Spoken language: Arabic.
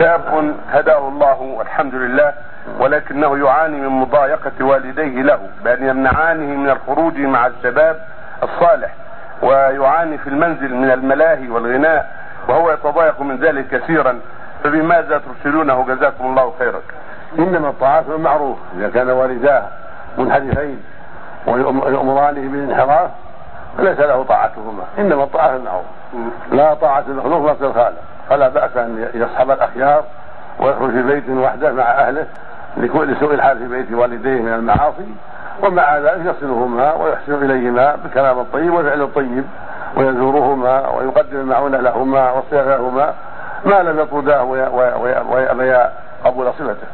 شاب هداه الله والحمد لله ولكنه يعاني من مضايقة والديه له بأن يمنعانه من الخروج مع الشباب الصالح ويعاني في المنزل من الملاهي والغناء وهو يتضايق من ذلك كثيرا فبماذا ترسلونه؟ جزاكم الله خيرا. إنما الطاعات بالمعروف إذا كان والداه منحرفين ويؤمرانه بالانحراف فليس له طاعتهما إنما الطاعه بالمعروف لا طاعة المخلوق في الخالق فلا بأس أن يصحب الأخيار ويخرج في بيت وحده مع أهله لكل سوء الحال في بيت والديه من المعاصي ومع ذلك يصلهما ويحسن إليهما بالكلام الطيب والفعل الطيب ويزورهما ويقدم المعونة لهما والصيغه لهما ما لم يطرداه ويأبيا قبول صفته.